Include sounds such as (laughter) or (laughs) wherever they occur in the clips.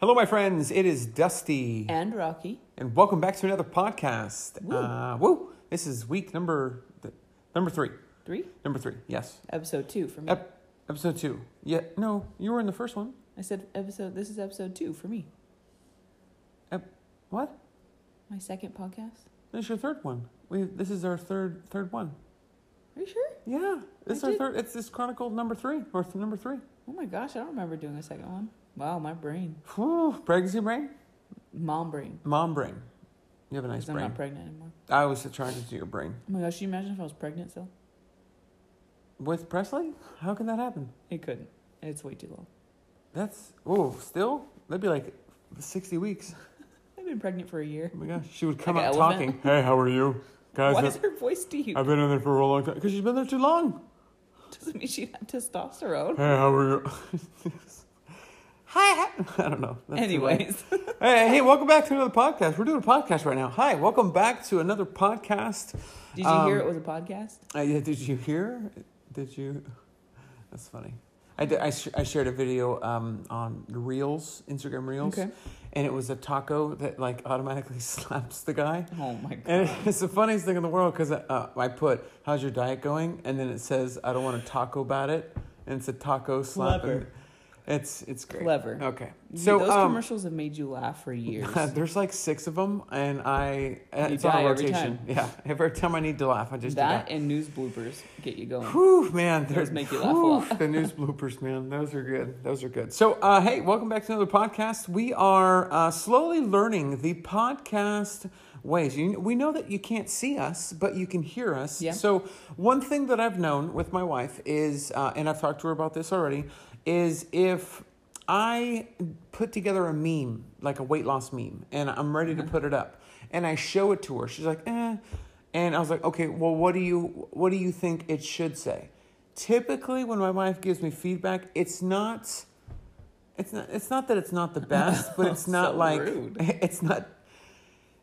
Hello, my friends. It is Dusty, and Rocky. and welcome back to another podcast. Woo. Uh, woo! This is week number th- number three. Three? Number three. Yes. Episode two for me. Ep- episode two. Yeah. No, you were in the first one. I said episode. This is episode two for me. What? My second podcast. This is your third one. We. This is our third third one. Are you sure? Yeah. This is our did- third. It's this chronicle number three or th- number three. Oh my gosh, I don't remember doing a second one. Wow, my brain. Whew, pregnancy brain. Mom brain. Mom brain. You have a nice 'Cause I'm brain. not pregnant anymore. I was attracted to your brain. Oh my gosh, can you imagine if I was pregnant still? With Presley? How can that happen? It couldn't. It's way too long. That's oh, still that'd be like sixty weeks. (laughs) I've been pregnant for a year. Oh my gosh, she would come Like out an elephant? talking. Hey, how are you, guys? Why I've- is her voice deep? I've been in there for a long time because she's been there too long. (laughs) Doesn't mean she had testosterone. Hey, how are you? (laughs) Hi. (laughs) I don't know. That's. Anyways, (laughs) Hey, hey, welcome back to another podcast. We're doing a podcast right now. Hi, welcome back to another podcast. did you hear Um, it was a podcast? Uh, yeah, did you hear? Did you? That's funny. I, did, I, sh- I shared a video um, on Reels, Instagram Reels, Okay. and it was a taco that like automatically (laughs) slaps the guy. Oh my god. And it's the funniest thing in the world because uh, I put, "How's your diet going?" and then it says, "I don't want to talk about it," and it's a taco slap. Clever. It's it's great. Clever. Okay, So those um, commercials have made you laugh for (laughs) years. there's like six of them, and I You it's on die a every rotation. Yeah, every time I need to laugh, I just do that that. and news bloopers get you going. Whew, man, Those make you laugh a lot. the news (laughs) bloopers, man, those are good. Those are good. So, uh, hey, welcome back to another podcast. We are uh, slowly learning the podcast ways. You, we know that you can't see us, but you can hear us. Yeah. So, one thing that I've known with my wife is, uh, and I've talked to her about this already, is if I put together a meme, like a weight loss meme, and I'm ready to Mhm. put it up, and I show it to her, she's like, eh. And I was like, okay, well, what do you what do you think it should say? Typically, when my wife gives me feedback, it's not. It's not. It's not that it's not the best, but it's (laughs) not So like rude. (laughs) it's not.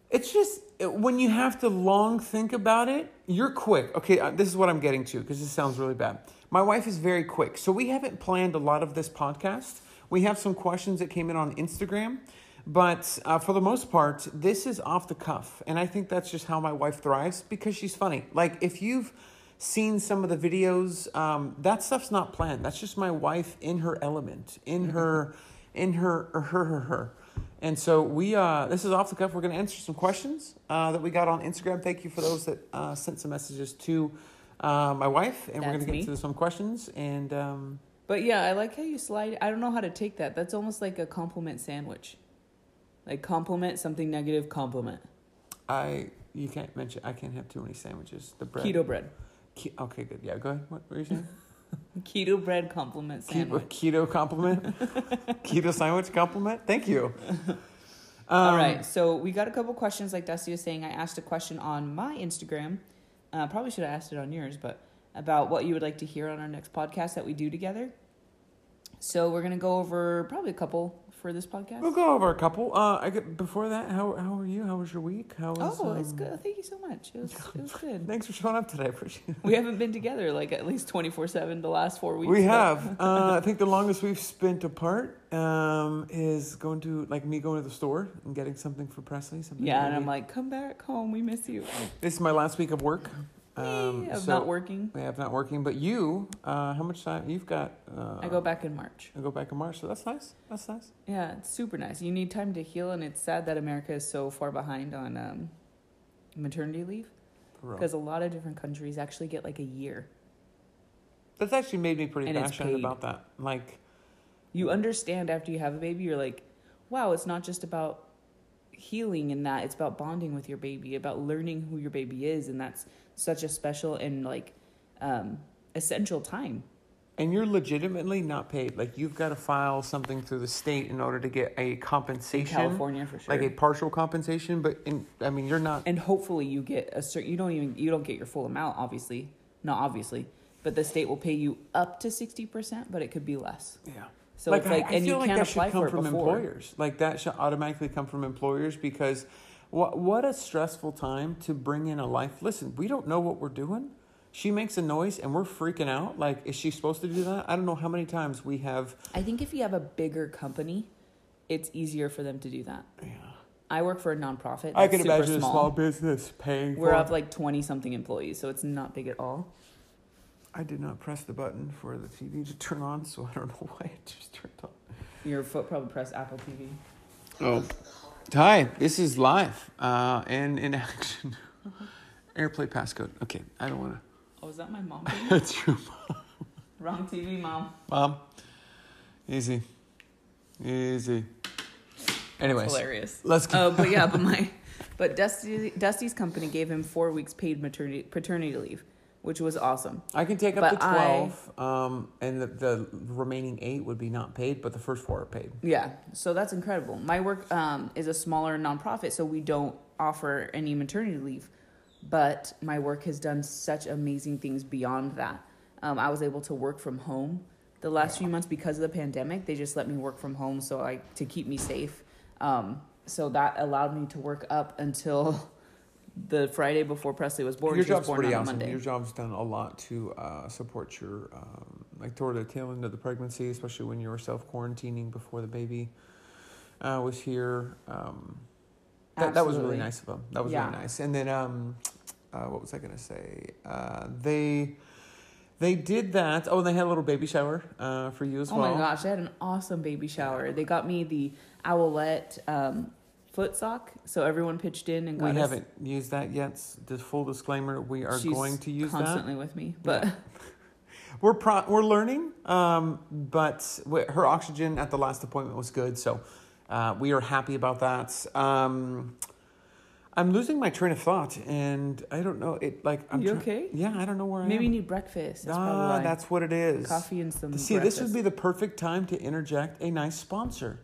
It's just when you have to long think about it, you're quick. Okay, uh, this is what I'm getting to because this sounds really bad. My wife is very quick, so we haven't planned a lot of this podcast. We have some questions that came in on Instagram, but uh, for the most part, this is off the cuff, and I think that's just how my wife thrives because she's funny. Like if you've seen some of the videos, um, that stuff's not planned. That's just my wife in her element, in her, in her, her, her, her. And so we, uh, this is off the cuff. We're going to answer some questions uh, that we got on Instagram. Thank you for those that uh, sent some messages to uh, my wife, and we're going to get me. to some questions. And um, But yeah, I like how you slide. I don't know how to take that. That's almost like a compliment sandwich. Like compliment something negative, compliment. I, you can't mention. I can't have too many sandwiches. The bread. Keto bread. Ke- okay, good. Yeah, go ahead. What were you saying? (laughs) Keto bread compliment sandwich. keto compliment. (laughs) keto sandwich compliment. Thank you. All Um, right, so we got a couple questions. Like Dusty was saying, I asked a question on my Instagram. Uh, probably should have asked it on yours, but about what you would like to hear on our next podcast that we do together. So we're gonna go over probably a couple for this podcast. We'll go over a couple. Uh, I get before that. How how are you? How was your week? How was? oh, it's um, good. Thank you so much. It was, it was good. (laughs) Thanks for showing up today. I appreciate it. we haven't been together like at least twenty four seven the last four weeks. We but- have. (laughs) Uh, I think the longest we've spent apart um, is going to like me going to the store and getting something for Presley. Something Yeah, and I'm like, come back home. We miss you. this is my last week of work. Um, of so not working. I have not working, but you, uh, how much time you've got? Uh, I go back in March. I go back in March, so that's nice. That's nice. Yeah, it's super nice. You need time to heal, and it's sad that America is so far behind on um, maternity leave because a lot of different countries actually get like a year. That's actually made me pretty And passionate about that. Like, You understand after you have a baby, you're like, wow, it's not just about healing and that, it's about bonding with your baby, about learning who your baby is, and that's such a special and like um, essential time. and you're legitimately not paid. Like, you've got to file something through the state in order to get a In compensation. California for sure. like a partial compensation, but in I mean you're not and hopefully you get a certain you don't even you don't get your full amount obviously not obviously but the state will pay you up to 60% but it could be less yeah. So it's like I, and you like can't that apply should come for it from before employers. Like that should automatically come from employers because what what a stressful time to bring in a life. Listen, we don't know what we're doing. She makes a noise and we're freaking out. Like, is she supposed to do that? I don't know how many times we have. I think if you have a bigger company it's easier for them to do that. Yeah. I work for a nonprofit. I can super imagine a small business paying We're up like 20 something employees, so it's not big at all. I did not press the button for the TV to turn on, so I don't know (laughs) why it just turned on. Your foot probably pressed Apple TV. Oh. Hi, this is live uh, and in (laughs) action. Airplay passcode. Okay, I don't want to. Oh, is that my mom? (laughs) That's your mom. Wrong TV, mom. mom. Easy. Easy. Anyways, Hilarious. let's go. Oh, but yeah, but my, but Dusty, Dusty's company gave him four weeks paid maternity paternity leave, which was awesome. I can take up but to I- 12, um, and the, the remaining eight would be not paid, but the first four are paid. Yeah, so that's incredible. My work um, is a smaller nonprofit, so we don't offer any maternity leave. But my work has done such amazing things beyond that. Um, I was able to work from home the last few months because of the pandemic. They just let me work from home, so I to keep me safe. Um, so that allowed me to work up until (laughs) the Friday before Presley was born. Your job's born pretty on awesome. Monday. Your job's done a lot to uh, support your, um, like toward the tail end of the pregnancy, especially when you were self quarantining before the baby uh, was here. Um, that, that was really nice of them. That was Yeah. really nice. And then, um, uh, what was I gonna say? Uh, they they did that. Oh, and they had a little baby shower uh, for you as Oh well. Oh my gosh, I had an awesome baby shower. They got me the Owlet um, foot sock, so everyone pitched in and got We us- haven't used that yet. The full disclaimer: we are She's going to use that. constantly with me, but (laughs) We're pro- we're learning, um, but her oxygen at the last appointment was good, so uh, we are happy about that. Um, I'm losing my train of thought, and I don't know it. Like, I'm you try- okay? Yeah, I don't know where Maybe I you am. need breakfast. That's ah, that's what it is. coffee and some. See, this would be the perfect time to interject a nice sponsor.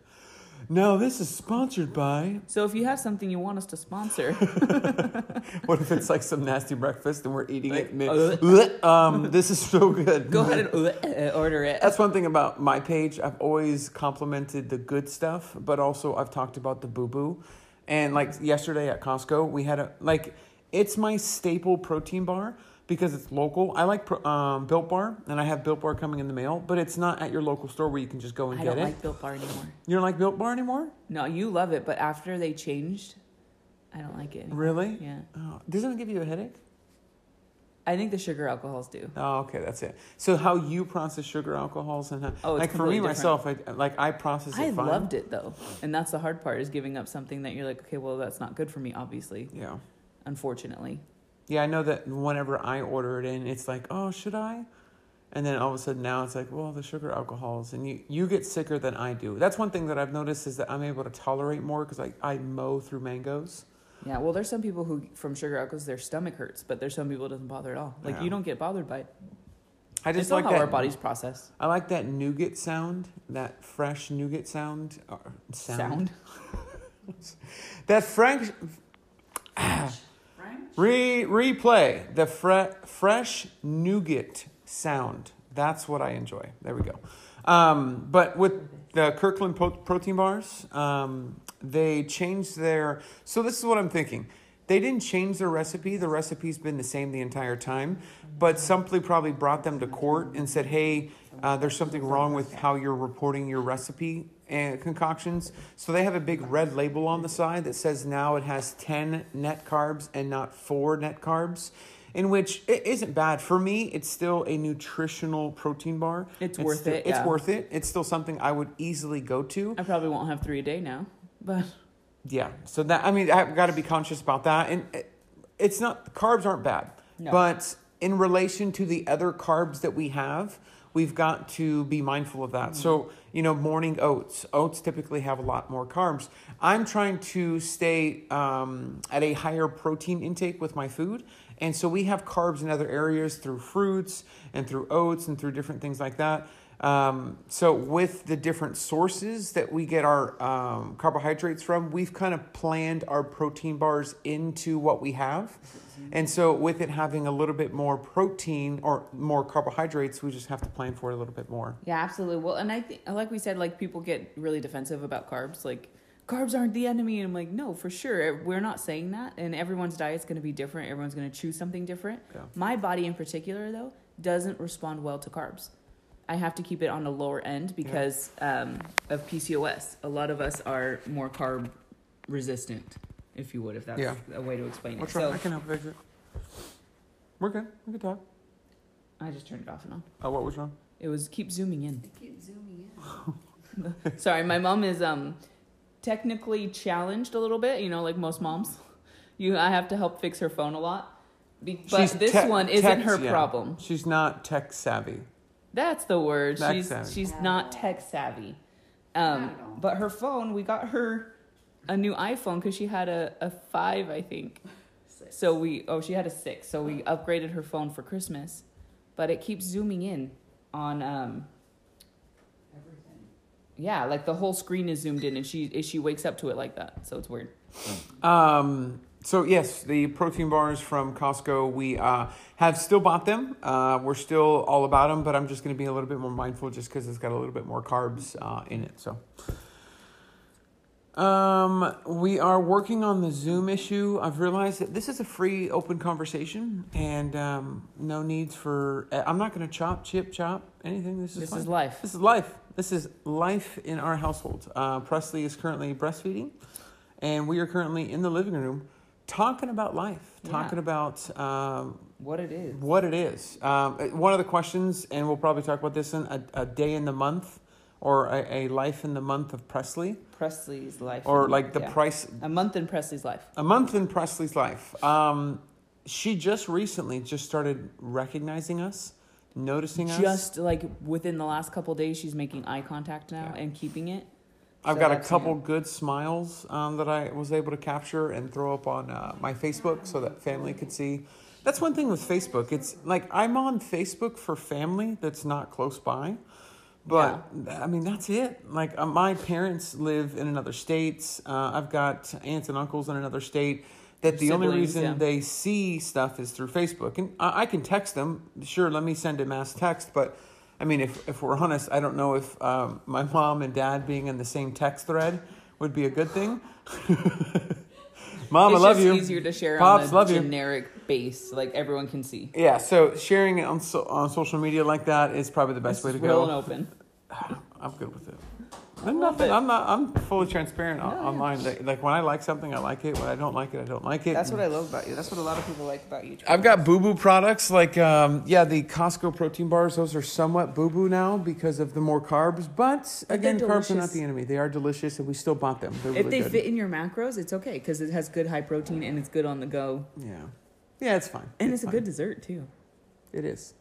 Now, this is sponsored by. So if you have something you want us to sponsor, (laughs) What if it's like some nasty breakfast and we're eating Like, it? Mid- uh, um, this is so good. go ahead and uh, order it. That's one thing about my page. I've always complimented the good stuff, but also I've talked about the boo boo. And like yesterday at Costco, we had a like it's my staple protein bar because it's local. I like um, Built Bar, and I have Built Bar coming in the mail, but it's not at your local store where you can just go and I get don't like Built Bar anymore. you don't like Built Bar anymore? No, you love it, but after they changed, I don't like it. Anymore. Really? Yeah, Oh, doesn't it give you a headache? I think the sugar alcohols do. Oh, okay, that's it. So how you process sugar alcohols and how, Oh, it's like for me completely myself, I like I process it I fine. loved it though, and that's the hard part is giving up something that you're like, okay, well, that's not good for me, obviously, Yeah. unfortunately. Yeah, I know that whenever I order it in, it's like, oh, should I? And then all of a sudden now it's like, well, the sugar alcohols, and you you get sicker than I do. That's one thing that I've noticed is that I'm able to tolerate more because I I mow through mangoes. Yeah, well, there's some people who from sugar alcohols their stomach hurts, but there's some people it doesn't bother at all. Like Yeah. you don't get bothered by it. I just not like how that. our bodies process I like that nougat sound, that fresh nougat sound. uh, sound. sound. (laughs) That fresh. (laughs) Re replay the fre- fresh nougat sound. That's what I enjoy. There we go. Um, but with the Kirkland pro- protein bars, um, they changed their. So this is what I'm thinking. They didn't change their recipe. The recipe's been the same the entire time, but somebody probably brought them to court and said, "Hey, uh, there's something wrong with how you're reporting your recipe and concoctions." So they have a big red label on the side that says now it has 10 net carbs and not four net carbs. In which it isn't bad for me. It's still a nutritional protein bar. It's worth still- it, It's worth it. It's still something I would easily go to. I probably won't have three a day now, but Yeah. So that I mean I've got to be conscious about that, and it- it's not carbs aren't bad, No. but in relation to the other carbs that we have, we've got to be mindful of that. So you know, morning oats. Oats typically have a lot more carbs. I'm trying to stay um, at a higher protein intake with my food. And so we have carbs in other areas through fruits and through oats and through different things like that. Um, so with the different sources that we get our um, carbohydrates from, we've kind of planned our protein bars into what we have. And so with it having a little bit more protein or more carbohydrates, we just have to plan for it a little bit more. yeah, absolutely. Well, and I think, like we said, like people get really defensive about carbs. Like carbs aren't the enemy, and I'm like, no, for sure, we're not saying that. And everyone's diet's going to be different. Everyone's going to choose something different. Yeah. My body, in particular, though, doesn't respond well to carbs I have to keep it on the lower end because um, of PCOS. A lot of us are more carb resistant, if you would, if that's Yeah. a way to explain it. What's so wrong? I can help fix it. We're good. We can talk. I just turned it off and on. Oh, what was wrong? It was keep zooming in. Keep zooming in. (laughs) Sorry, my mom is um technically challenged a little bit. You know, like most moms, you I have to help fix her phone a lot. Be- but She's this tech- one isn't tech- her yeah. problem. She's not tech savvy. That's the word. Tech she's savvy. she's Yeah. not tech savvy. Um, Not at all. but her phone, we got her a new iPhone because she had a, a five, I think. Six. So we oh she had a six, so we upgraded her phone for Christmas, but it keeps zooming in on um Everything. yeah like the whole screen is zoomed in and she she wakes up to it like that, so it's weird. Um, so yes, the protein bars from Costco, we uh, have still bought them. Uh, we're still all about them, but I'm just going to be a little bit more mindful just because it's got a little bit more carbs uh, in it. So. Um, we are working on the Zoom issue. I've realized that this is a free, open conversation, and um, no needs for. uh, I'm not going to chop, chip, chop anything. This is This fine. is life. This is life. This is life in our household. Uh, Presley is currently breastfeeding, and we are currently in the living room talking about life, Yeah. talking about um, What it is. what it is. Um, one of the questions, and we'll probably talk about this in a, a day in the month or a, a life in the month of Presley, Presley's life. or like the Yeah. price, a month in Presley's life. a month in Presley's life. Um, she just recently just started recognizing us, noticing us. Just like within the last couple days, she's making eye contact now Yeah. and keeping it. I've So got a couple new. good smiles um, that I was able to capture and throw up on uh, my Facebook so that family could see. That's one thing with Facebook. It's like I'm on Facebook for family that's not close by, but I mean that's it. Like uh, my parents live in another state. Uh, I've got aunts and uncles in another state. That the only reason yeah. they see stuff is through Facebook, and I, I can text them. Sure, let me send a mass text, but I mean, if, if we're honest, I don't know if um, my mom and dad being in the same text thread would be a good thing. (laughs) mom, it's I love just you. easier to share Pops, on a love you. generic base, like everyone can see. Yeah, so sharing it on so, on social media like that is probably the best It's way to real and go. open. (sighs) I'm good with it. I I'm love nothing. I'm not. I'm fully transparent on, Yeah, yeah. online. Like, like when I like something, I like it. When I don't like it, I don't like it. That's what I love about you. That's what a lot of people like about you. I've got boo boo products like um, yeah the Costco protein bars. Those are somewhat boo boo now because of the more carbs. But But again, carbs are not the enemy. They are delicious, and we still bought them. They're If really they good. fit in your macros, it's okay because it has good high protein and it's good on the go, Yeah, yeah, it's fine. and it's, a fine. good dessert too. It is.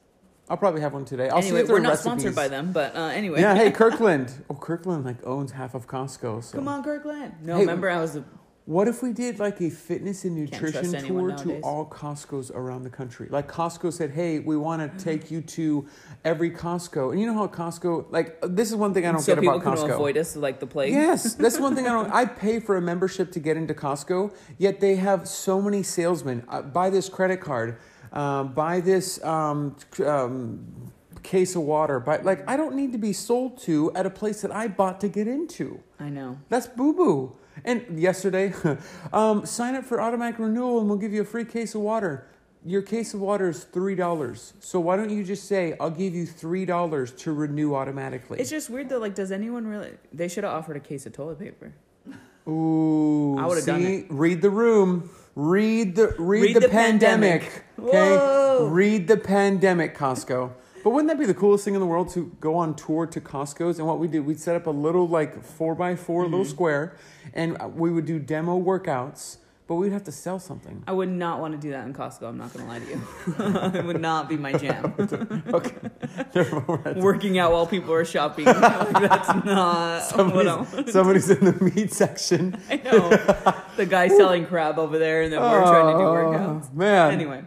I'll probably have one today. I'll see anyway, if we're not recipes. sponsored by them, but uh, anyway. Yeah, hey (laughs) Kirkland. Oh, Kirkland like owns half of Costco. So Come on, Kirkland. No, Hey, remember I was a What if we did like a fitness and nutrition tour to all Costco's around the country? Like Costco said, "Hey, we want to take you to every Costco." And you know how Costco like this is one thing I don't so get people about can Costco. avoid us like the plague. Yes, that's one thing I don't. (laughs) I pay for a membership to get into Costco, yet they have so many salesmen. Uh, buy this credit card, um, buy this um, um, case of water. Buy like I don't need to be sold to at a place that I bought to get into. I know. That's boo boo. And yesterday, (laughs) um, sign up for automatic renewal and we'll give you a free case of water. Your case of water is three dollars. So why don't you just say, "I'll give you three dollars to renew automatically"? It's just weird though. Like, does anyone really? They should have offered a case of toilet paper. Ooh, I would've done see? Read the room. Read the read, Read the, the pandemic. pandemic. Okay, Whoa. read the pandemic, Costco. But wouldn't that be the coolest thing in the world to go on tour to Costco's? And what we did, we'd set up a little like four by 4 little Mm-hmm. square, and we would do demo workouts. But we'd have to sell something. I would not want to do that in Costco. I'm not gonna lie to you. (laughs) it would not be my jam. (laughs) Okay, (laughs) Working out while people are shopping. That's not somebody's, somebody's in the meat section. I know. The guy selling crab over there, and then we're trying to do oh, workouts. Oh, Man, Anyway,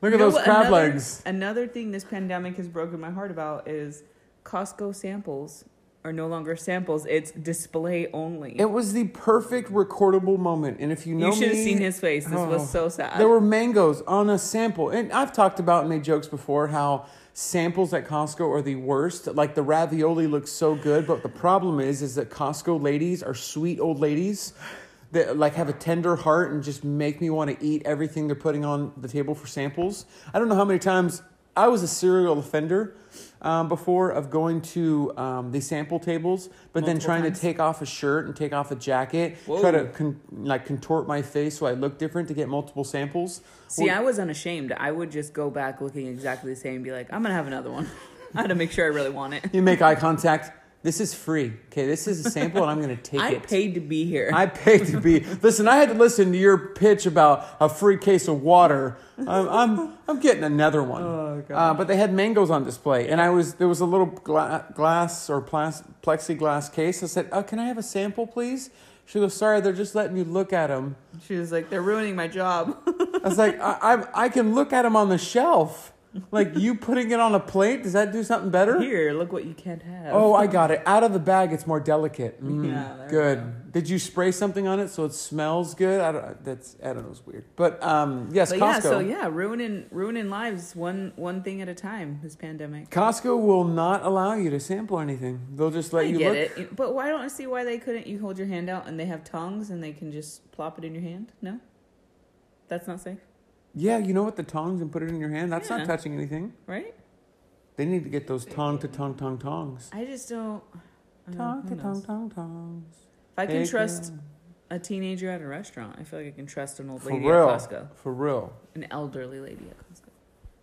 look You at know those crab another, legs. Another thing this pandemic has broken my heart about is Costco samples are no longer samples; it's display only. It was the perfect recordable moment, and if you know you should have seen his face. This Oh. was so oh. sad. There were mangoes on a sample. And I've talked about and made jokes before how samples at Costco are the worst. Like the ravioli looks so good, but the problem is is that Costco ladies are sweet old ladies that like have a tender heart and just make me want to eat everything they're putting on the table for samples. I don't know how many times I was a serial offender um, before of going to um, the sample tables, but then trying times? to take off a shirt and take off a jacket, Whoa. try to con- like contort my face so I look different to get multiple samples. See, Well- I was unashamed. I would just go back looking exactly the same and be like, I'm gonna have another one. (laughs) I had to make sure I really want it. You make eye contact. This is free. Okay, this is a sample, and I'm going to take I it. I paid to be here. I paid to be. (laughs) Listen, I had to listen to your pitch about a free case of water. I'm, I'm, I'm getting another one. Oh, God. Uh, but they had mangoes on display, and I was there was a little gla- glass or plas- plexiglass case. I said, "Oh, can I have a sample, please?" She goes, "Sorry, they're just letting you look at them." she was like, they're ruining my job. I was like, (laughs) I, I, "I can look at them on the shelf. Like you putting it on a plate, does that do something better?" here, look what you can't have. Oh, I got it. Out of the bag, it's more delicate. Mm, Yeah, good. go. Did you spray something on it so it smells good? I don't. That's I don't know. It's weird. But um, yes, But Costco. yeah, so yeah, ruining ruining lives one one thing at a time. This pandemic. Costco will not allow you to sample anything. They'll just let I you get look. it, but why don't I see why they couldn't? You hold your hand out and they have tongs and they can just plop it in your hand. No, that's not safe, Yeah, you know what? The tongs and put it in your hand. That's Yeah. not touching anything. right? They need to get those tongue to tongue tongue tongs. I just don't. I don't know, Tongue who to knows? tongue tongue tongs. If I can trust a teenager at a restaurant, I feel like I can trust an old For lady real. at Costco, For real. an elderly lady at Costco.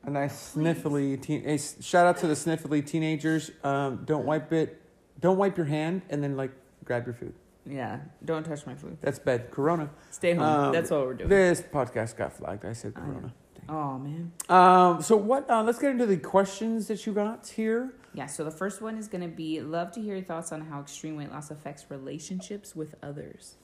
A nice sniffly teen. Hey, s- shout out to the sniffly teenagers. Um, don't wipe it. Don't wipe your hand and then like grab your food. Yeah, don't touch my food. That's bad. Corona. Stay home. Um, That's what we're doing. This podcast got flagged. I said I. Corona. Oh man. Um, so what? Uh, let's get into the questions that you got here. Yeah, so the first one is going to be love to hear your thoughts on how extreme weight loss affects relationships with others.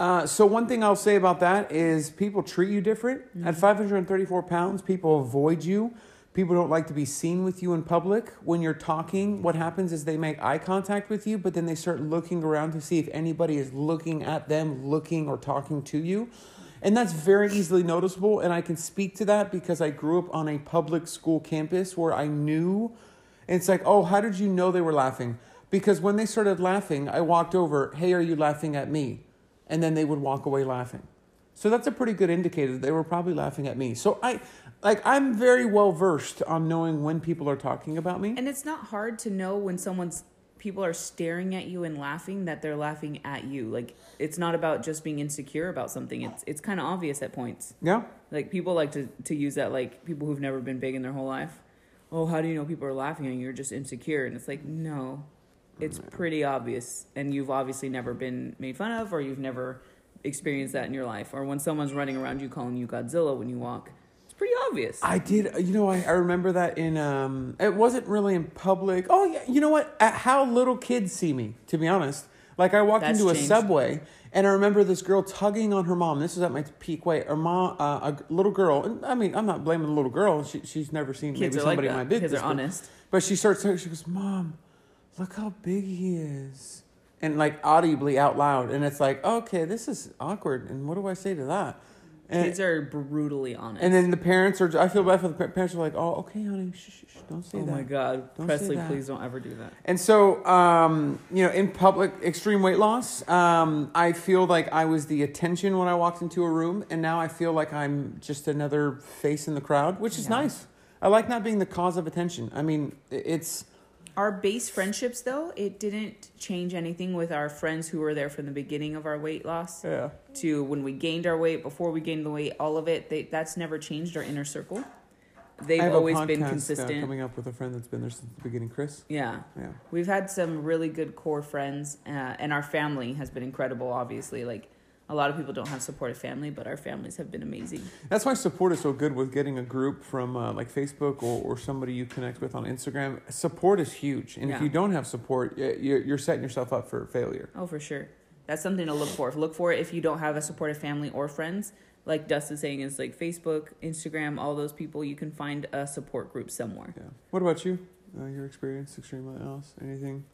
Uh, so one thing I'll say about that is people treat you different. At 534 pounds, people avoid you. People don't like to be seen with you in public. When you're talking, what happens is they make eye contact with you, but then they start looking around to see if anybody is looking at them, looking or talking to you. And that's very easily noticeable. And I can speak to that because I grew up on a public school campus where I knew. It's like, oh, how did you know they were laughing? Because when they started laughing, I walked over, hey, are you laughing at me? And then they would walk away laughing. So that's a pretty good indicator that they were probably laughing at me. So I, like, I'm very well versed on knowing when people are talking about me. And it's not hard to know when someone's people are staring at you and laughing that they're laughing at you. Like it's not about just being insecure about something. It's it's kind of obvious at points. Yeah. Like people like to to use that like people who've never been big in their whole life. Oh, how do you know people are laughing at you? You're just insecure. And it's like, no. It's pretty obvious and you've obviously never been made fun of or you've never experienced that in your life or when someone's running around you calling you Godzilla when you walk. It's pretty obvious. I did, you know, I, I remember that in, um, it wasn't really in public. Oh, yeah, you know what? At how little kids see me, to be honest. Like, I walked That's into a changed. subway and I remember this girl tugging on her mom. This was at my peak weight. Her mom, uh, a little girl, and I mean, I'm not blaming the little girl. She, she's never seen Kids maybe like somebody in my big Kids are honest. But she starts she goes, Mom, look how big he is. And like audibly out loud. And it's like, okay, this is awkward. And what do I say to that? And, Kids are brutally honest. and then the parents are, I feel bad for the parents are like, oh, okay, honey, shh, shh, shh, don't say oh that. my God, Don't Presley, please don't ever do that. And so, um, you know, in public, extreme weight loss, um, I feel like I was the attention when I walked into a room, and now I feel like I'm just another face in the crowd, which is Yeah. nice. I like not being the cause of attention. I mean, it's Our base friendships, though, it didn't change anything with our friends who were there from the beginning of our weight loss yeah. to when we gained our weight, before we gained the weight, all of it. They, that's never changed our inner circle. They've I have always a podcast, been uh, consistent. coming up with a friend that's been there since the beginning, Chris. yeah. Yeah. We've had some really good core friends, uh, and our family has been incredible, obviously. Like, a lot of people don't have supportive family, but our families have been amazing. That's why support is so good with getting a group from uh, like Facebook or, or somebody you connect with on Instagram. Support is huge. And if you don't have support, you're, you're setting yourself up for failure. Oh, for sure. That's something to look for. Look for it if you don't have a supportive family or friends. Like Dust is saying, is like Facebook, Instagram, all those people. You can find a support group somewhere. Yeah. What about you? Uh, your experience, extreme else? Anything?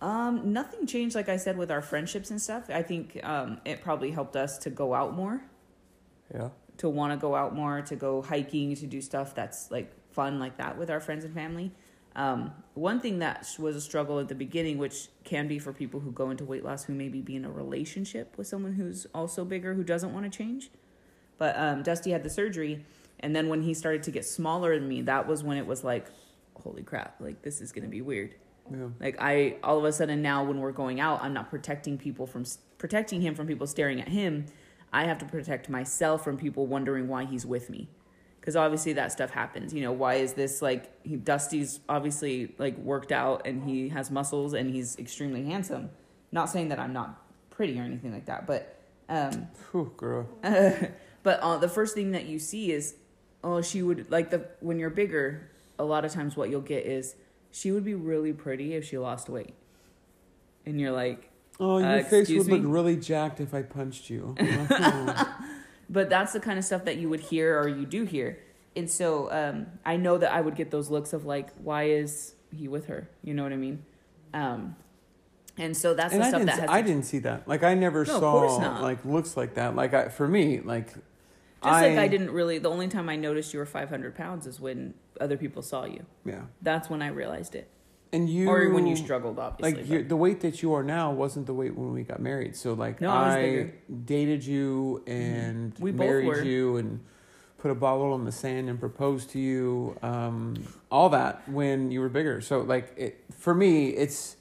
Um, nothing changed, like I said, with our friendships and stuff. I think um, it probably helped us to go out more, Yeah. to want to go out more, to go hiking, to do stuff that's like fun like that with our friends and family. Um, one thing that was a struggle at the beginning, which can be for people who go into weight loss who maybe be in a relationship with someone who's also bigger who doesn't want to change. But um, Dusty had the surgery, and then when he started to get smaller than me, that was when it was like, holy crap, like this is gonna be weird. Yeah. Like I, all of a sudden now, when we're going out, I'm not protecting people from protecting him from people staring at him. I have to protect myself from people wondering why he's with me, because obviously that stuff happens. You know, why is this like he, Dusty's obviously like worked out and he has muscles and he's extremely handsome. Not saying that I'm not pretty or anything like that, but um, Whew, girl. (laughs) but uh, the first thing that you see is, oh, she would like the when you're bigger. A lot of times, what you'll get is she would be really pretty if she lost weight, and you're like, Oh, your Uh, face would look really jacked if I punched you. (laughs) But that's the kind of stuff that you would hear or you do hear, and so um, I know that I would get those looks of like, why is he with her? You know what I mean? Um, and so that's and the I stuff that has. I didn't see that. Like I never No, saw like looks like that. Like I, for me, like just like I didn't really. The only time I noticed you were 500 pounds is when other people saw you. Yeah, That's when I realized it, and you or when you struggled, obviously. like but- the weight that you are now wasn't the weight when we got married. So like No, I I, dated you and We both married you and put a bottle in the sand and proposed to you. Um, all that when you were bigger. So like it for me, it's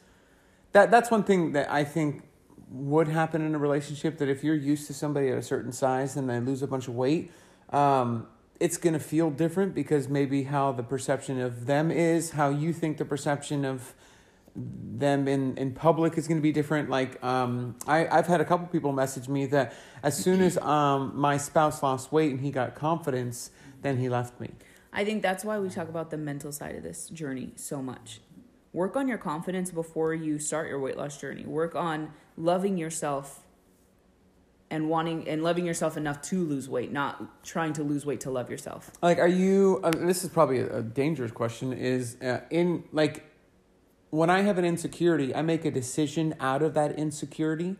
that that's one thing that I think would happen in a relationship that if you're used to somebody at a certain size and they lose a bunch of weight, um, it's gonna feel different because maybe how the perception of them is, how you think the perception of them in, in public is going to be different. Like, um, I, I've had a couple people message me that as soon as um, my spouse lost weight and he got confidence, then he left me. I think that's why we talk about the mental side of this journey so much. Work on your confidence before you start your weight loss journey. Work on loving yourself and wanting and loving yourself enough to lose weight, not trying to lose weight to love yourself. Like, are you? Uh, this is probably a, a dangerous question. Is uh, in like when I have an insecurity, I make a decision out of that insecurity,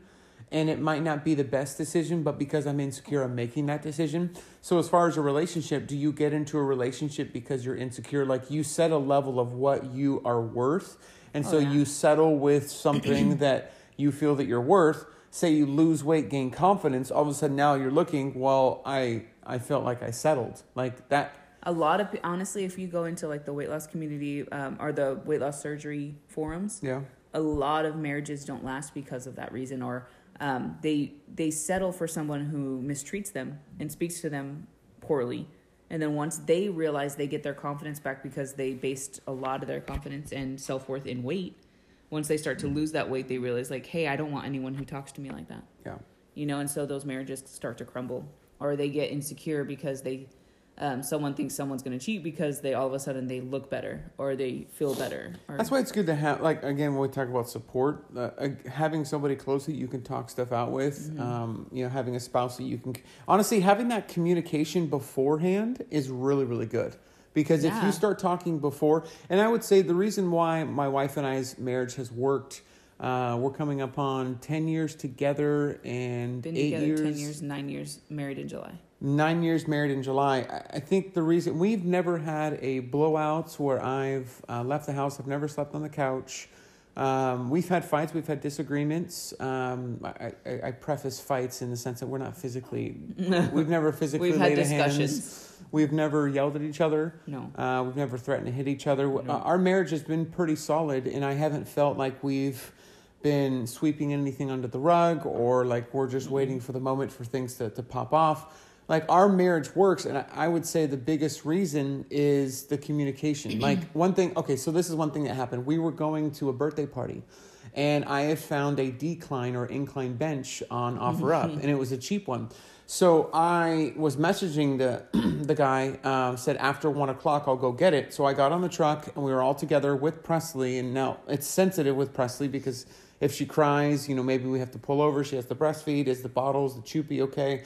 and it might not be the best decision, but because I'm insecure, I'm making that decision. So, as far as a relationship, do you get into a relationship because you're insecure? Like you set a level of what you are worth, and Oh, so yeah. you settle with something that you feel that you're worth. Say you lose weight, gain confidence, all of a sudden now you're looking, well, I I felt like I settled. Like that A lot of honestly, if you go into like the weight loss community um, or the weight loss surgery forums, yeah. a lot of marriages don't last because of that reason or um, they they settle for someone who mistreats them and speaks to them poorly and then once they realize they get their confidence back because they based a lot of their confidence and self-worth in weight once they start to lose that weight they realize like hey i don't want anyone who talks to me like that Yeah. you know and so those marriages start to crumble or they get insecure because they um, someone thinks someone's going to cheat because they all of a sudden they look better or they feel better or That's why it's good to have, like, again, when we talk about support, uh, uh, having somebody close that you can talk stuff out with, Mhm. um, you know, having a spouse that you can, honestly, having that communication beforehand is really, really good. Because if you start talking before, and I would say the reason why my wife and I's marriage has worked, uh, we're coming up on 10 years together and been eight together years, 10 years nine years married in july nine years married in July. I- I think the reason we've never had a blowouts where I've uh, left the house, I've never slept on the couch. Um, we've had fights, we've had disagreements. Um, I, I, I preface fights in the sense that we're not physically, (laughs) we've never physically We've had laid a hands. discussions. We've never yelled at each other. No. Uh, we've never threatened to hit each other. No. Uh, our marriage has been pretty solid, and I haven't felt like we've been sweeping anything under the rug or like we're just Mhm. waiting for the moment for things to, to pop off. Like our marriage works, and I, would say the biggest reason is the communication. (clears throat) like one thing, okay, so this is one thing that happened. We were going to a birthday party, and I had found a decline or incline bench on OfferUp, (laughs) and it was a cheap one. So I was messaging the (clears throat) the guy, uh, said after one o'clock I'll go get it. So I got on the truck and we were all together with Presley. And now it's sensitive with Presley because if she cries, you know, maybe we have to pull over. She has to breastfeed. Is the bottles, the choopy okay?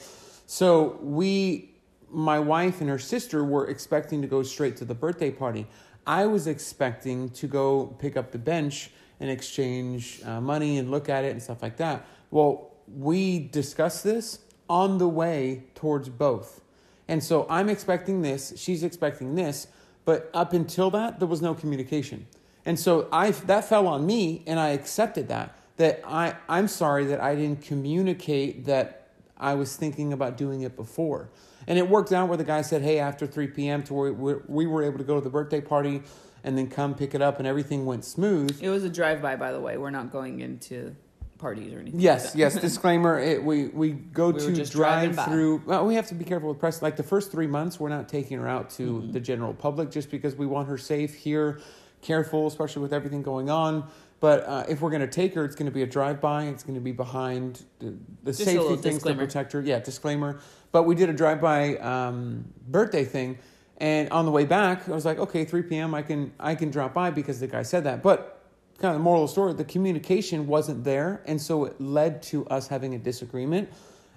So we, my wife and her sister were expecting to go straight to the birthday party. I was expecting to go pick up the bench and exchange uh, money and look at it and stuff like that. Well, we discussed this on the way towards both. And so I'm expecting this, she's expecting this, but up until that, there was no communication. And so I that fell on me and I accepted that. That I, I'm sorry that I didn't communicate that I was thinking about doing it before. And it worked out where the guy said, hey, after 3 p.m. to where we we were able to go to the birthday party and then come pick it up, and everything went smooth. It was a drive by, by the way. We're not going into parties or anything. Yes, that. yes. (laughs) Disclaimer: it, We we go We to drive through. Well, we have to be careful with press. Like the first three months, we're not taking her out to Mhm. the general public just because we want her safe here, careful, especially with everything going on. But uh, if we're going to take her, it's going to be a drive by. It's going to be behind the, the safety things disclaimer. to protect her. Yeah, disclaimer. But we did a drive by um, birthday thing, and on the way back, I was like, okay, 3 p.m. I can I can drop by because the guy said that. But kind of the moral of the story, the communication wasn't there, and so it led to us having a disagreement.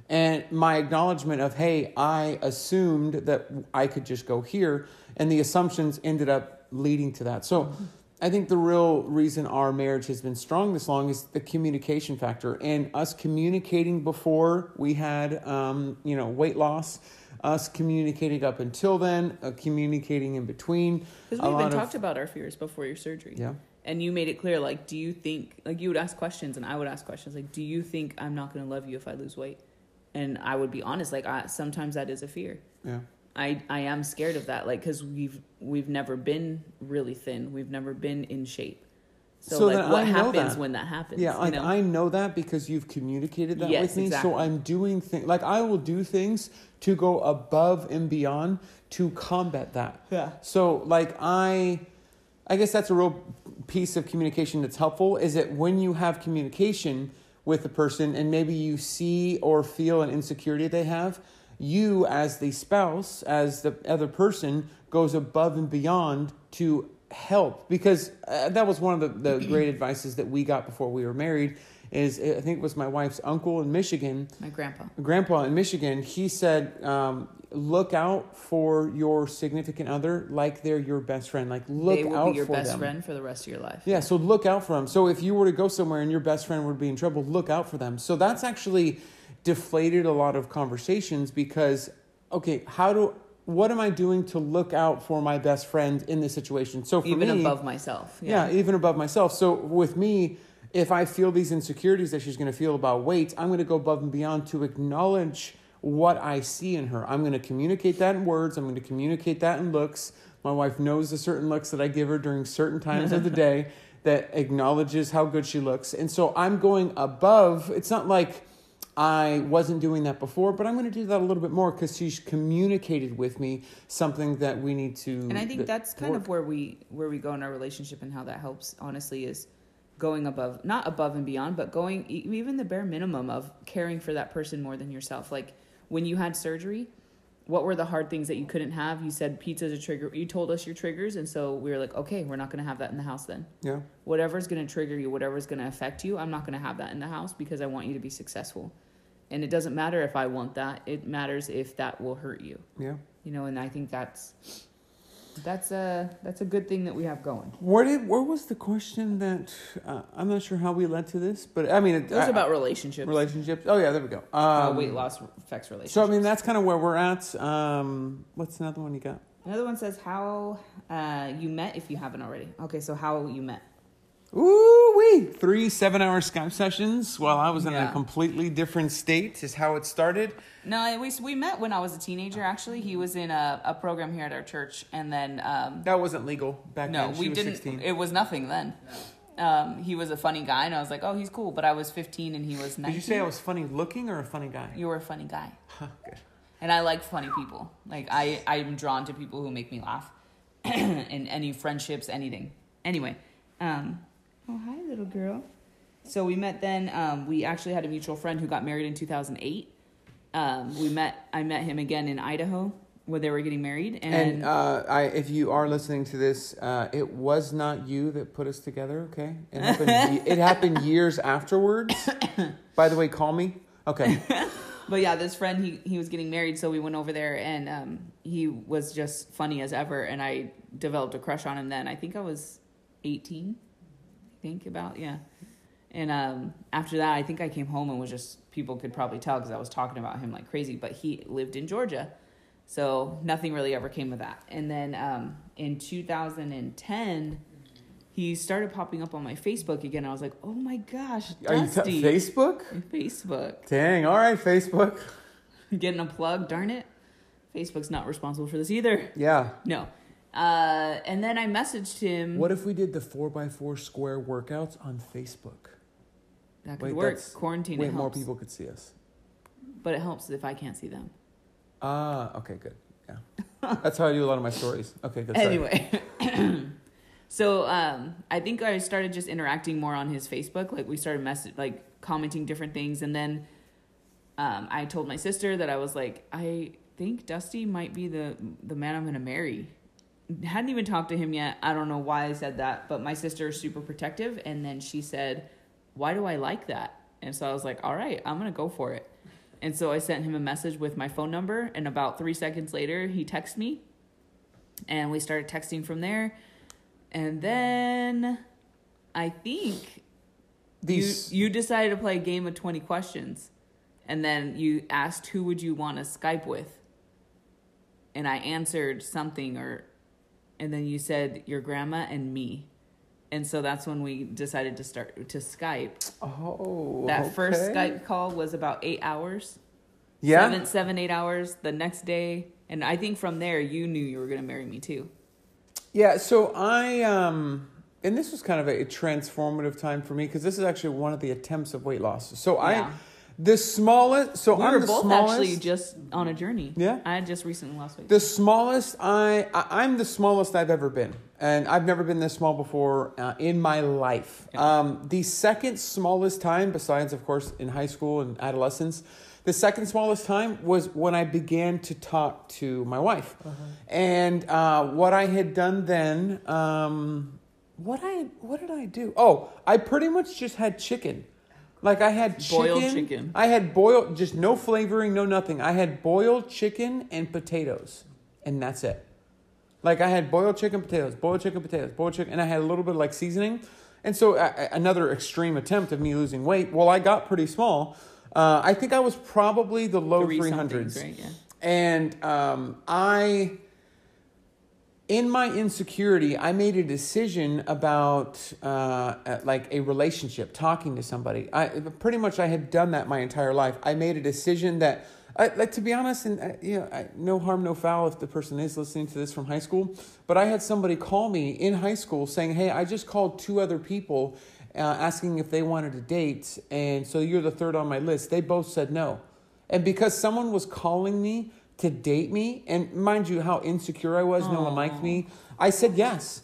And my acknowledgement of, hey, I assumed that I could just go here, and the assumptions ended up leading to that. So I think the real reason our marriage has been strong this long is the communication factor and us communicating before we had, um, you know, weight loss, us communicating up until then, uh, communicating in between. Because we even of- talked about our fears before your surgery. Yeah. And you made it clear, like, do you think, like, you would ask questions and I would ask questions, like, do you think I'm not going to love you if I lose weight? And I would be honest, like, I, sometimes that is a fear. Yeah. I, I am scared of that, like, because we've we've never been really thin, we've never been in shape. So, So like, what I happens that. when that happens? Yeah, you like know? I know that because you've communicated that Yes, with me. exactly. So I'm doing things like I will do things to go above and beyond to combat that. yeah. So like I I guess that's a real piece of communication that's helpful is that when you have communication with a person and maybe you see or feel an insecurity they have, you as the spouse, as the other person goes above and beyond to help because uh, that was one of the, the (clears throat) great advices that we got before we were married is I think it was my wife's uncle in Michigan My grandpa. grandpa in Michigan, he said, um, look out for your significant other like they're your best friend. Like look out be your for best them. friend for the rest of your life. Yeah, so look out for them. So if you were to go somewhere and your best friend would be in trouble, look out for them. So that's actually deflated a lot of conversations because okay, how do what am I doing to look out for my best friend in this situation? So for Even me, above myself. yeah. even above myself. So with me, if I feel these insecurities that she's going to feel about weight, I'm going to go above and beyond to acknowledge what I see in her. I'm going to communicate that in words. I'm going to communicate that in looks. My wife knows the certain looks that I give her during certain times of the (laughs) day that acknowledges how good she looks. And so I'm going above. It's not like I wasn't doing that before, but I'm going to do that a little bit more because she's communicated with me something that we need to. and I think that- that's kind work. of where we where we go in our relationship and how that helps. Honestly, is going above, not above and beyond, but going even the bare minimum of caring for that person more than yourself. Like when you had surgery, what were the hard things that you couldn't have? You said pizza's a trigger. You told us your triggers, and so we were like, okay, we're not going to have that in the house then. Yeah. Whatever's going to trigger you, whatever's going to affect you, I'm not going to have that in the house because I want you to be successful. And it doesn't matter if I want that. It matters if that will hurt you Yeah. you know and i think that's that's a that's a good thing that we have going Where did where was the question that uh, I'm not sure how we led to this, but I mean it, it was I- about relationships relationships. Oh yeah, there we go. Um, how weight loss affects relationships So I mean that's kind of where we're at. Um, what's another one you got? another one says how uh, you met if you haven't already okay so how you met Ooh wee! Three seven-hour Skype sessions while I was in a completely different state is how it started. no we, we met when i was a teenager actually he was in a, a program here at our church and then um, That wasn't legal back no then. No, we was didn't 16. it was nothing then um, he was a funny guy and i was like oh he's cool but i was 15 and he was 19 Did you say I was funny looking or a funny guy? you were a funny guy Huh, good. and I like funny people. Like I, I'm drawn to people who make me laugh, (clears throat) in any friendships, anything. Anyway, um, oh hi little girl. So we met then. Um, we actually had a mutual friend who got married in 2008. Um, we met. I met him again in Idaho where they were getting married, and, And uh, I, if you are listening to this, uh, it was not you that put us together. Okay, it happened. (laughs) it happened years afterwards. (coughs) By the way, call me. Okay. (laughs) but yeah, this friend he he was getting married, so we went over there, and um, he was just funny as ever, and I developed a crush on him. Then I think I was eighteen, I think about yeah, and um, after that, I think I came home and was just people could probably tell because I was talking about him like crazy. But he lived in Georgia, so nothing really ever came of that. And then um, in 2010. He started popping up on my Facebook again. I was like, "Oh my gosh, Are you t- Facebook? Facebook Dang. All right, Facebook. (laughs) getting a plug. Darn it, Facebook's not responsible for this either. Yeah. No, Uh, and then I messaged him. What if we did the four by four square workouts on Facebook? that could Wait, work. Quarantine. Way it more people could see us. But it helps if I can't see them. Ah, okay, good. Yeah, that's how I do a lot of my stories. Okay, good. Anyway, (coughs) so um, I think I started just interacting more on his Facebook. Like we started message, like commenting different things, and then um, I told my sister that I was like, I think Dusty might be the the man I'm gonna marry. Hadn't even talked to him yet. I don't know why I said that, but my sister is super protective, and then she said, "Why do I like that?" And so I was like, "All right, I'm gonna go for it." And so I sent him a message with my phone number, and about three seconds later, he texted me, and we started texting from there. And then I think These you you decided to play a game of 20 questions. And then you asked who would you want to Skype with? And I answered something or and then you said your grandma and me. And so that's when we decided to start to Skype. oh That first. Skype call was about eight hours. Yeah. Seven, seven, eight hours the next day. And I think from there you knew you were gonna marry me too. Yeah, so I um and this was kind of a, transformative time for me because this is actually one of the attempts of weight loss. So Yeah. The smallest so we I'm were both smallest actually just on a journey. Yeah. I just recently lost weight. the smallest I, I I'm the smallest I've ever been. And I've never been this small before uh, in my life. Yeah. Um, the second smallest time, besides, of course, in high school and adolescence, the second smallest time was when I began to talk to my wife. And uh, what I had done then, um, what I what did I do? Oh, I pretty much just had chicken. Like I had chicken. Boiled chicken. I had boiled, just no flavoring, no nothing. I had boiled chicken and potatoes, and that's it. Like I had boiled chicken, potatoes, boiled chicken, potatoes, boiled chicken, and I had a little bit of like seasoning. And so uh, another extreme attempt of me losing weight. Well, I got pretty small. Uh, I think I was probably the low Three hundreds, right? Yeah. and um, I, in my insecurity, I made a decision about uh, uh, like a relationship, talking to somebody. I pretty much I had done that my entire life. I made a decision that, I, like to be honest, and uh, you know, I, no harm, no foul if the person is listening to this from high school. But I had somebody call me in high school saying, "Hey, I just called two other people." Uh, asking if they wanted to date, and so you're the third on my list. They both said no. And because someone was calling me to date me, and mind you, how insecure I was, no one liked me, I said yes.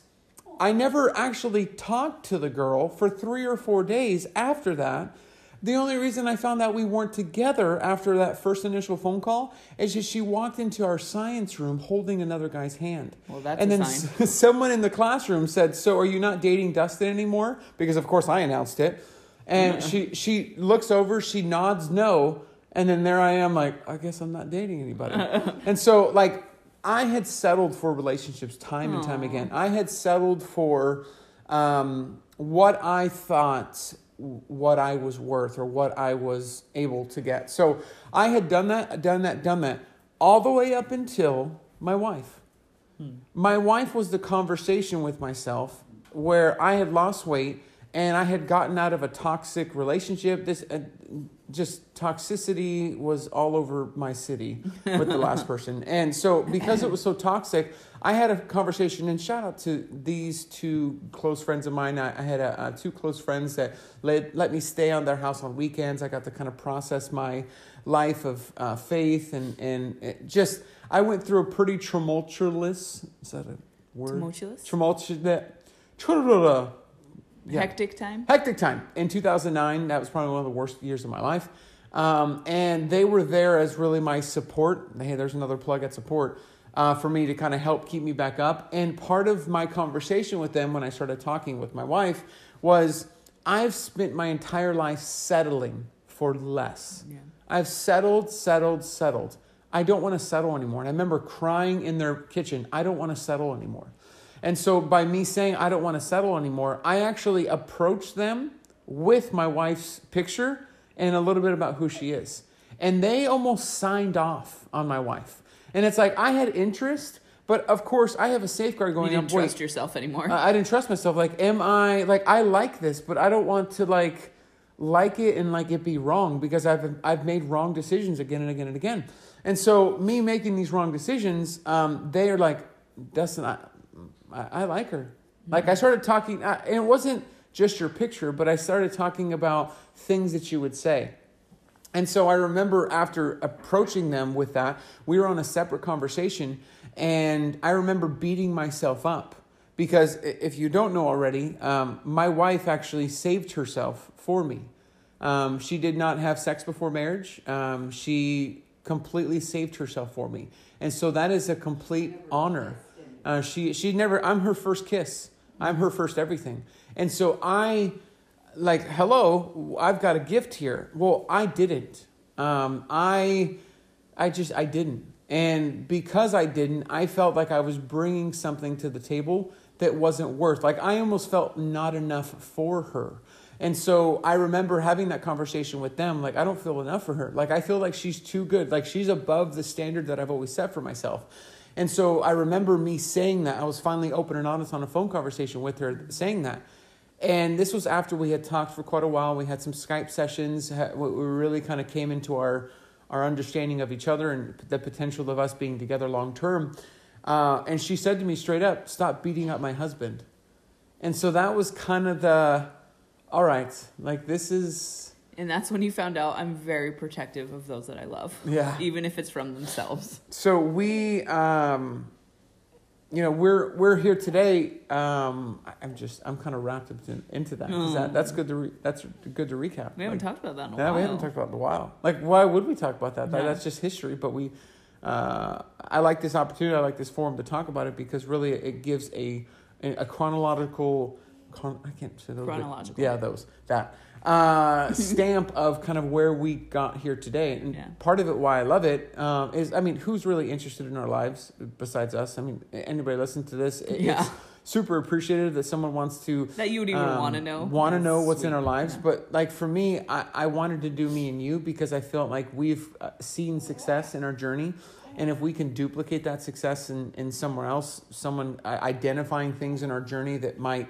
I never actually talked to the girl for three or four days after that. The only reason I found out we weren't together after that first initial phone call is just she walked into our science room holding another guy's hand. Well, that's and then s- (laughs) someone in the classroom said, "So are you not dating Dustin anymore?" Because of course I announced it. And (laughs) she she looks over, she nods no, and then there I am like, I guess I'm not dating anybody. (laughs) and so like I had settled for relationships time and time Aw. again. I had settled for um, what I thought what I was worth or what I was able to get. So I had done that, done that, done that, all the way up until my wife. My wife was the conversation with myself where I had lost weight and I had gotten out of a toxic relationship. This uh, just toxicity was all over my city with the last (laughs) person. And so because it was so toxic, I had a conversation and shout out to these two close friends of mine. I, I had a, uh, two close friends that let, let me stay on their house on weekends. I got to kind of process my life of uh, faith and, and it just, I went through a pretty tumultuous, is that a word? Tumultuous? Tumultuous. Yeah. Hectic time? Hectic time. In 2009, that was probably one of the worst years of my life. Um, and they were there as really my support. Hey, there's another plug at support uh, for me to kind of help keep me back up. And part of my conversation with them when I started talking with my wife was I've spent my entire life settling for less. Yeah. I've settled, settled, settled. I don't want to settle anymore. And I remember crying in their kitchen, I don't want to settle anymore. And so by me saying I don't want to settle anymore, I actually approached them with my wife's picture and a little bit about who she is. And they almost signed off on my wife. And it's like I had interest, but of course I have a safeguard You going didn't up. Wait, trust yourself anymore. I I didn't trust myself. Like, am I like I like this, but I don't want to like like it and like it be wrong because I've I've made wrong decisions again and again and again. And so me making these wrong decisions, um, they are like, Dustin, I, I, I like her. Like I started talking, uh, and it wasn't just your picture, but I started talking about things that you would say. And so I remember after approaching them with that, we were on a separate conversation, and I remember beating myself up because if you don't know already, um, my wife actually saved herself for me. Um, she did not have sex before marriage. Um, she completely saved herself for me, and so that is a complete honor. Uh, she she never. I'm her first kiss. I'm her first everything, and so I like hello i've got a gift here. Well i didn't. Um, i i just i didn't. And because i didn't i felt like i was bringing something to the table that wasn't worth. Like i almost felt not enough for her. And so i remember having that conversation with them like i don't feel enough for her. Like i feel like she's too good. Like she's above the standard that i've always set for myself and so i remember me saying that i was finally open and honest on a phone conversation with her saying that and this was after we had talked for quite a while. We had some Skype sessions. we really kind of came into our, our understanding of each other and the potential of us being together long term. Uh, and she said to me straight up, Stop beating up my husband. And so that was kind of the, all right, like this is, And that's when you found out I'm very protective of those that I love, yeah. even if it's from themselves. So we, um, you know, we're we're here today. Um, I'm just I'm kind of wrapped up in, into that. 'cause that. That's good to re- that's good to recap. We haven't Like, talked about that in a Yeah, while. we haven't talked about it in a while. Like, why would we talk about that? That-. That's just history. But we, uh, I like this opportunity. I like this forum to talk about it because really it gives a a chronological. Chron- I can't say those. Chronological. Yeah, those that uh, stamp of kind of where we got here today. And Yeah. part of it why I love it um, is, I mean, who's really interested in our lives besides us? I mean, anybody listen to this? It- Yeah. It's super appreciative that someone wants to That you would even want to know. Want to know what's in our lives, Yeah. but like for me, I, I wanted to do me and you because I felt like we've uh, seen success in our journey, and if we can duplicate that success in, in somewhere else, someone uh, identifying things in our journey that might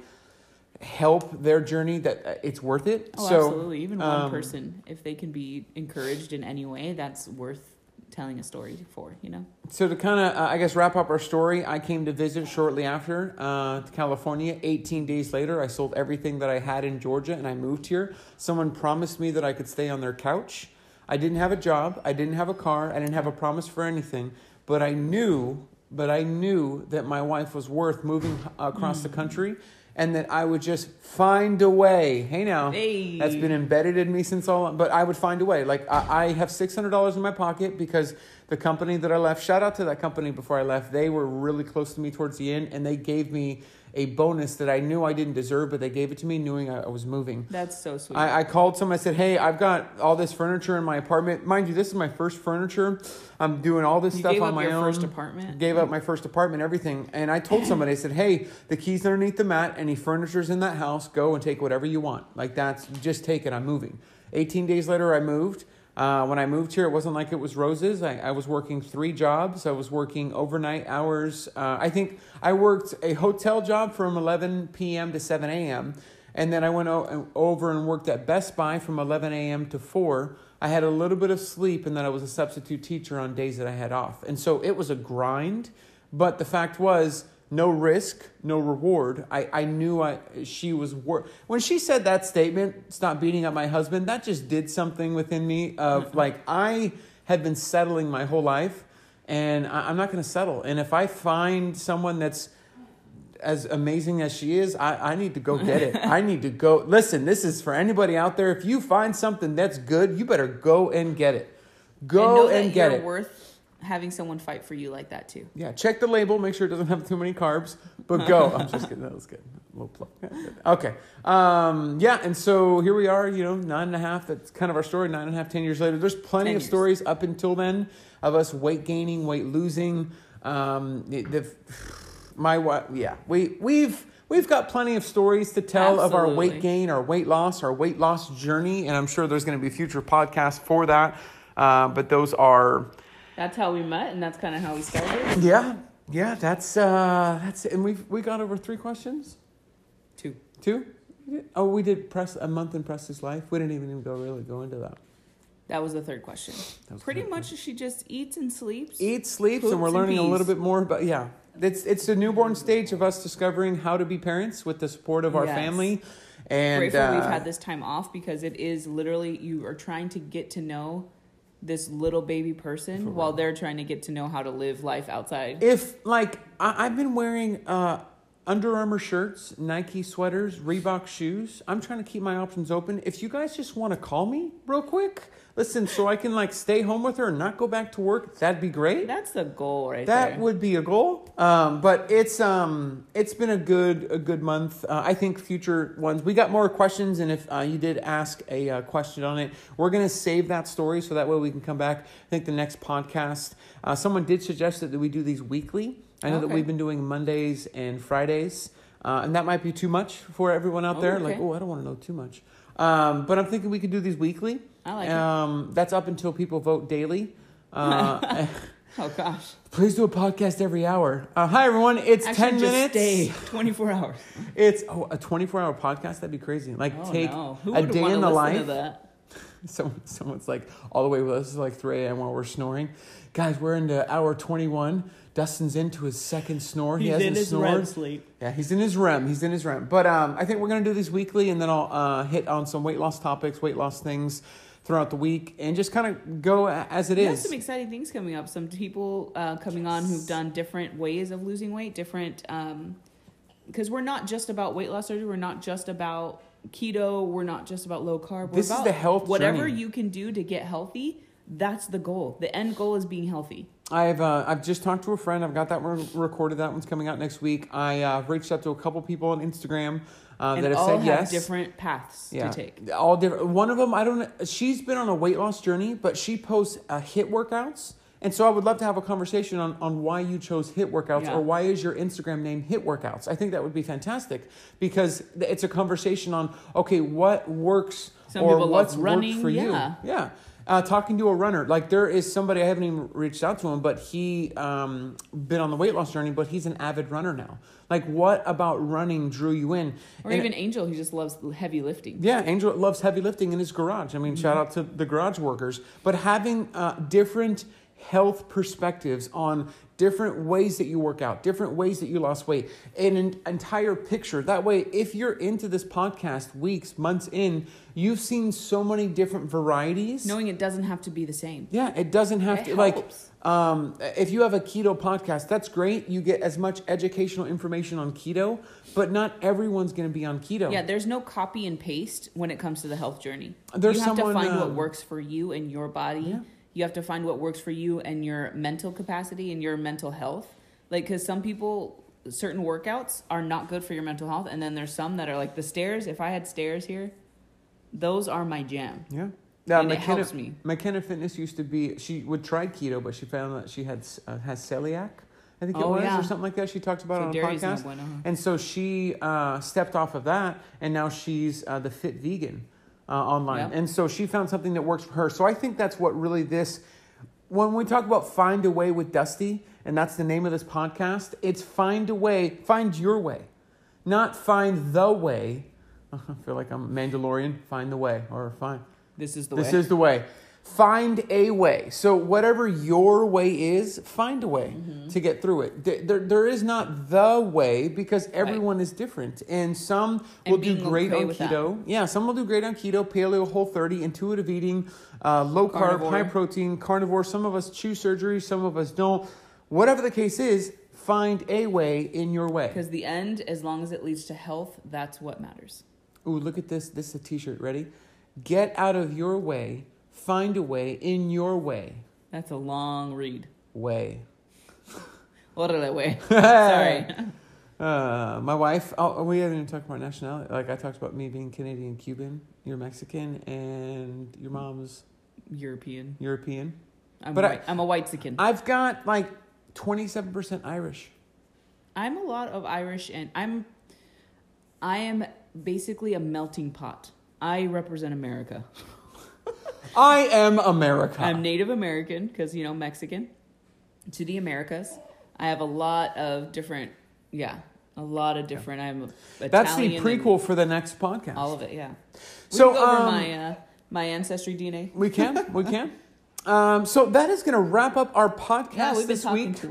help their journey, that uh, it's worth it. Oh, so, absolutely. Even one um, person, if they can be encouraged in any way, that's worth telling a story for, you know? So to kind of, uh, I guess, wrap up our story, I came to visit shortly after uh, to California. 18 days later, I sold everything that I had in Georgia and I moved here. Someone promised me that I could stay on their couch. I didn't have a job. I didn't have a car. I didn't have a promise for anything. But I knew, but I knew that my wife was worth moving across the country and that I would just find a way. Hey now. Hey. That's been embedded in me since all. But I would find a way. Like I, I have six hundred dollars in my pocket because the company that I left. Shout out to that company before I left. They were really close to me towards the end, and they gave me a bonus that I knew I didn't deserve, but they gave it to me knowing I, I was moving. That's so sweet. I, I called someone. I said, "Hey, I've got all this furniture in my apartment. Mind you, this is my first furniture. I'm doing all this you stuff gave on up my your own. first apartment? Gave up my first apartment, everything. And I told somebody, I said, "Hey, the keys underneath the mat. Any furniture's in that house. Go and take whatever you want. Like that's just take it. I'm moving." 18 days later, I moved. Uh, when I moved here, it wasn't like it was roses. I, I was working three jobs. I was working overnight hours. Uh, I think I worked a hotel job from 11 p.m. to 7 a.m. And then I went o- over and worked at Best Buy from 11 a.m. to 4. I had a little bit of sleep, and then I was a substitute teacher on days that I had off. And so it was a grind. But the fact was, no risk, no reward. I, I knew I she was worth. when she said that statement, stop beating up my husband. That just did something within me of (laughs) like I had been settling my whole life, and I, I'm not going to settle. And if I find someone that's as amazing as she is, I, I need to go get it. (laughs) I need to go. Listen, this is for anybody out there. If you find something that's good, you better go and get it. Go and, and, get it. worth having someone fight for you like that too. Yeah, check the label. Make sure it doesn't have too many carbs. But go. (laughs) I'm just kidding. That was good. A little plug. Okay. Um, yeah, and so here we are. You know, nine and a half. That's kind of our story. Nine and a half, ten years later. There's plenty of stories up until then of us weight gaining, weight losing. Um, the, my wife. Yeah, we we've. We've got plenty of stories to tell of our weight gain, our weight loss, our weight loss journey, and I'm sure there's going to be future podcasts for that. Uh, but those are That's how we met, and that's kind of how we started. yeah, yeah, that's uh, that's and we've we got over three questions. Two. Two? Oh, we did press a month in Presley's life. We didn't even go really go into that. That was the third question. Pretty good. much, she just eats and sleeps. Eats, sleeps, and we're and learning a little bit more about yeah. it's it's the newborn stage of us discovering how to be parents with the support of our Yes. family. And grateful we've uh, had this time off because it is literally you are trying to get to know this little baby person while they're trying to get to know how to live life outside. if like I, I've been wearing uh, Under Armour shirts, Nike sweaters, Reebok shoes. I'm trying to keep my options open. If you guys just want to call me real quick, listen, so I can like stay home with her and not go back to work, that'd be great. That's the goal right That there. would be a goal, um, but it's um, it's been a good a good month. Uh, I think future ones. We got more questions, and if uh, you did ask a uh, question on it, we're gonna save that story so that way we can come back. I think the next podcast. Uh, someone did suggest that we do these weekly. I know that we've been doing Mondays and Fridays, uh, and that might be too much for everyone out Oh, there. okay. Like, oh, I don't want to know too much. Um, but I'm thinking we could do these weekly. I like it. um, That's up until people vote daily. Uh, (laughs) Oh gosh. Please do a podcast every hour. Uh, hi everyone, it's Actually, ten just minutes. Stay 24 hours. It's oh, a twenty-four hour podcast. That'd be crazy. Like Oh, take no. A day in the life. that? (laughs) Someone, someone's like all the way with us. It's like three a.m. while we're snoring. Guys, we're into hour twenty-one. Dustin's into his second snore. he He's hasn't in his snored. REM sleep. Yeah, he's in his REM. He's in his REM. But um, I think we're gonna do these weekly, and then I'll uh, hit on some weight loss topics, weight loss things throughout the week, and just kind of go as it We have some exciting things coming up. Some people uh, coming on who've done different ways of losing weight, different. Because we're not just about weight loss surgery. We're not just about keto. We're not just about low carb. We're This is the health Whatever journey. you can do to get healthy, that's the goal. The end goal is being healthy. I've uh, I've just talked to a friend. I've got that one recorded. That one's coming out next week. I uh, reached out to a couple people on Instagram uh, that have all said have yes. different paths yeah, to take. all different. One of them, I don't. know. She's been on a weight loss journey, but she posts uh, HIIT workouts. And so I would love to have a conversation on, on why you chose HIIT workouts Yeah. or why is your Instagram name HIIT workouts. I think that would be fantastic because it's a conversation on okay, what works Some or what's running, worked for yeah. you. Yeah. Uh, talking to a runner, like there is somebody I haven't even reached out to him, but he um, been on the weight loss journey, but he's an avid runner now. Like, what about running drew you in? Or And- even Angel, who just loves heavy lifting. yeah, Angel loves heavy lifting in his garage. I mean, shout out to the garage workers. But having uh, different health perspectives on different ways that you work out, different ways that you lost weight, an entire picture. That way, if you're into this podcast weeks, months in, you've seen so many different varieties. Knowing it doesn't have to be the same. Yeah, it doesn't have It to like um, if you have a keto podcast, that's great. You get as much educational information on keto, but not everyone's going to be on keto. Yeah, there's no copy and paste when it comes to the health journey. There's you have someone, to find what um, works for you and your body. Yeah. You have to find what works for you and your mental capacity and your mental health. Like, because some people, certain workouts are not good for your mental health, and then there's some that are like the stairs. If I had stairs here, those are my jam. Yeah. Yeah, And it McKenna, helps me. McKenna Fitness used to be. She would try keto, but she found that she had uh, has celiac. I think it Oh, was, yeah. or something like that. She talked about So it on a no podcast. bueno. And so she uh, stepped off of that, and now she's uh, the fit vegan uh, online. Yeah. And so she found something that works for her. So I think that's what really this. When we talk about find a way with Dusty, and that's the name of this podcast, it's find a way, find your way, not find the way. (laughs) I feel like I'm Mandalorian. Find the way, or find. This is the This way. is the way. Find a way. So whatever your way is, find a way Mm-hmm. to get through it. There, there, is not the way because everyone is different, and some And will do great okay on with that. keto. Yeah, some will do great on keto, paleo, whole 30, intuitive eating, uh, low carb, high protein, carnivore. Some of us choose surgery, some of us don't. Whatever the case is, find a way in your way. Because the end, as long as it leads to health, that's what matters. Ooh, look at this. This is a t-shirt. Ready? Get out of your way. Find a way in your way. That's a long read. Way. (laughs) What did I weigh? Sorry. (laughs) Uh, my wife. Oh, we haven't even talked about nationality. Like I talked about me being Canadian, Cuban. You're Mexican, and your mom's European. European. I'm But I- white. I'm a white sikin. I've got like 27% Irish. I'm a lot of Irish and I'm I am basically a melting pot. I represent America. (laughs) I am America. I'm Native American because you know Mexican to the Americas. I have a lot of different yeah, a lot of different I'm Italian That's the prequel for the next podcast. all of it, yeah. We So, over um, my uh, my ancestry DNA. We can. We can. (laughs) Um, so that is going to wrap up our podcast Yeah, this week.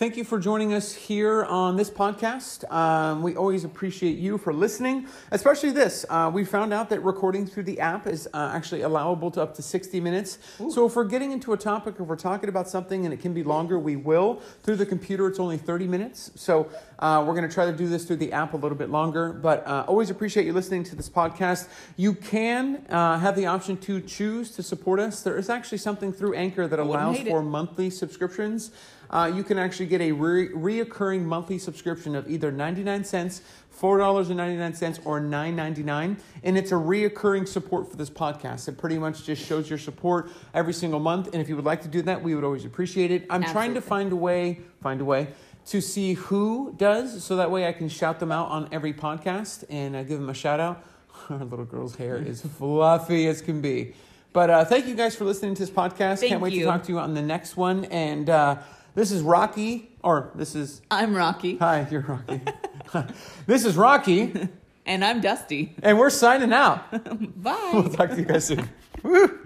Thank you for joining us here on this podcast. Um, we always appreciate you for listening, especially this. Uh, we found out that recording through the app is uh, actually allowable to up to 60 minutes. So if we're getting into a topic, if we're talking about something and it can be longer, we will. Through the computer, it's only 30 minutes. So uh, we're going to try to do this through the app a little bit longer, but uh, always appreciate you listening to this podcast. You can uh, have the option to choose to support us. There is actually something through Anchor that allows hate it. for monthly subscriptions. Uh, you can actually get a re- reoccurring monthly subscription of either 99 cents, $4.99, or $9.99. And it's a reoccurring support for this podcast. It pretty much just shows your support every single month. And if you would like to do that, we would always appreciate it. I'm trying to find a way, find a way to see who does, so that way I can shout them out on every podcast and uh, give them a shout out. (laughs) Our little girl's hair is (laughs) fluffy as can be. But uh, thank you guys for listening to this podcast. Thank Can't wait you. to talk to you on the next one. And uh, this is Rocky, or this is, I'm Rocky. hi, you're Rocky. (laughs) this is Rocky, (laughs) And I'm Dusty. and we're signing out. (laughs) Bye. We'll talk to you guys soon. Woo.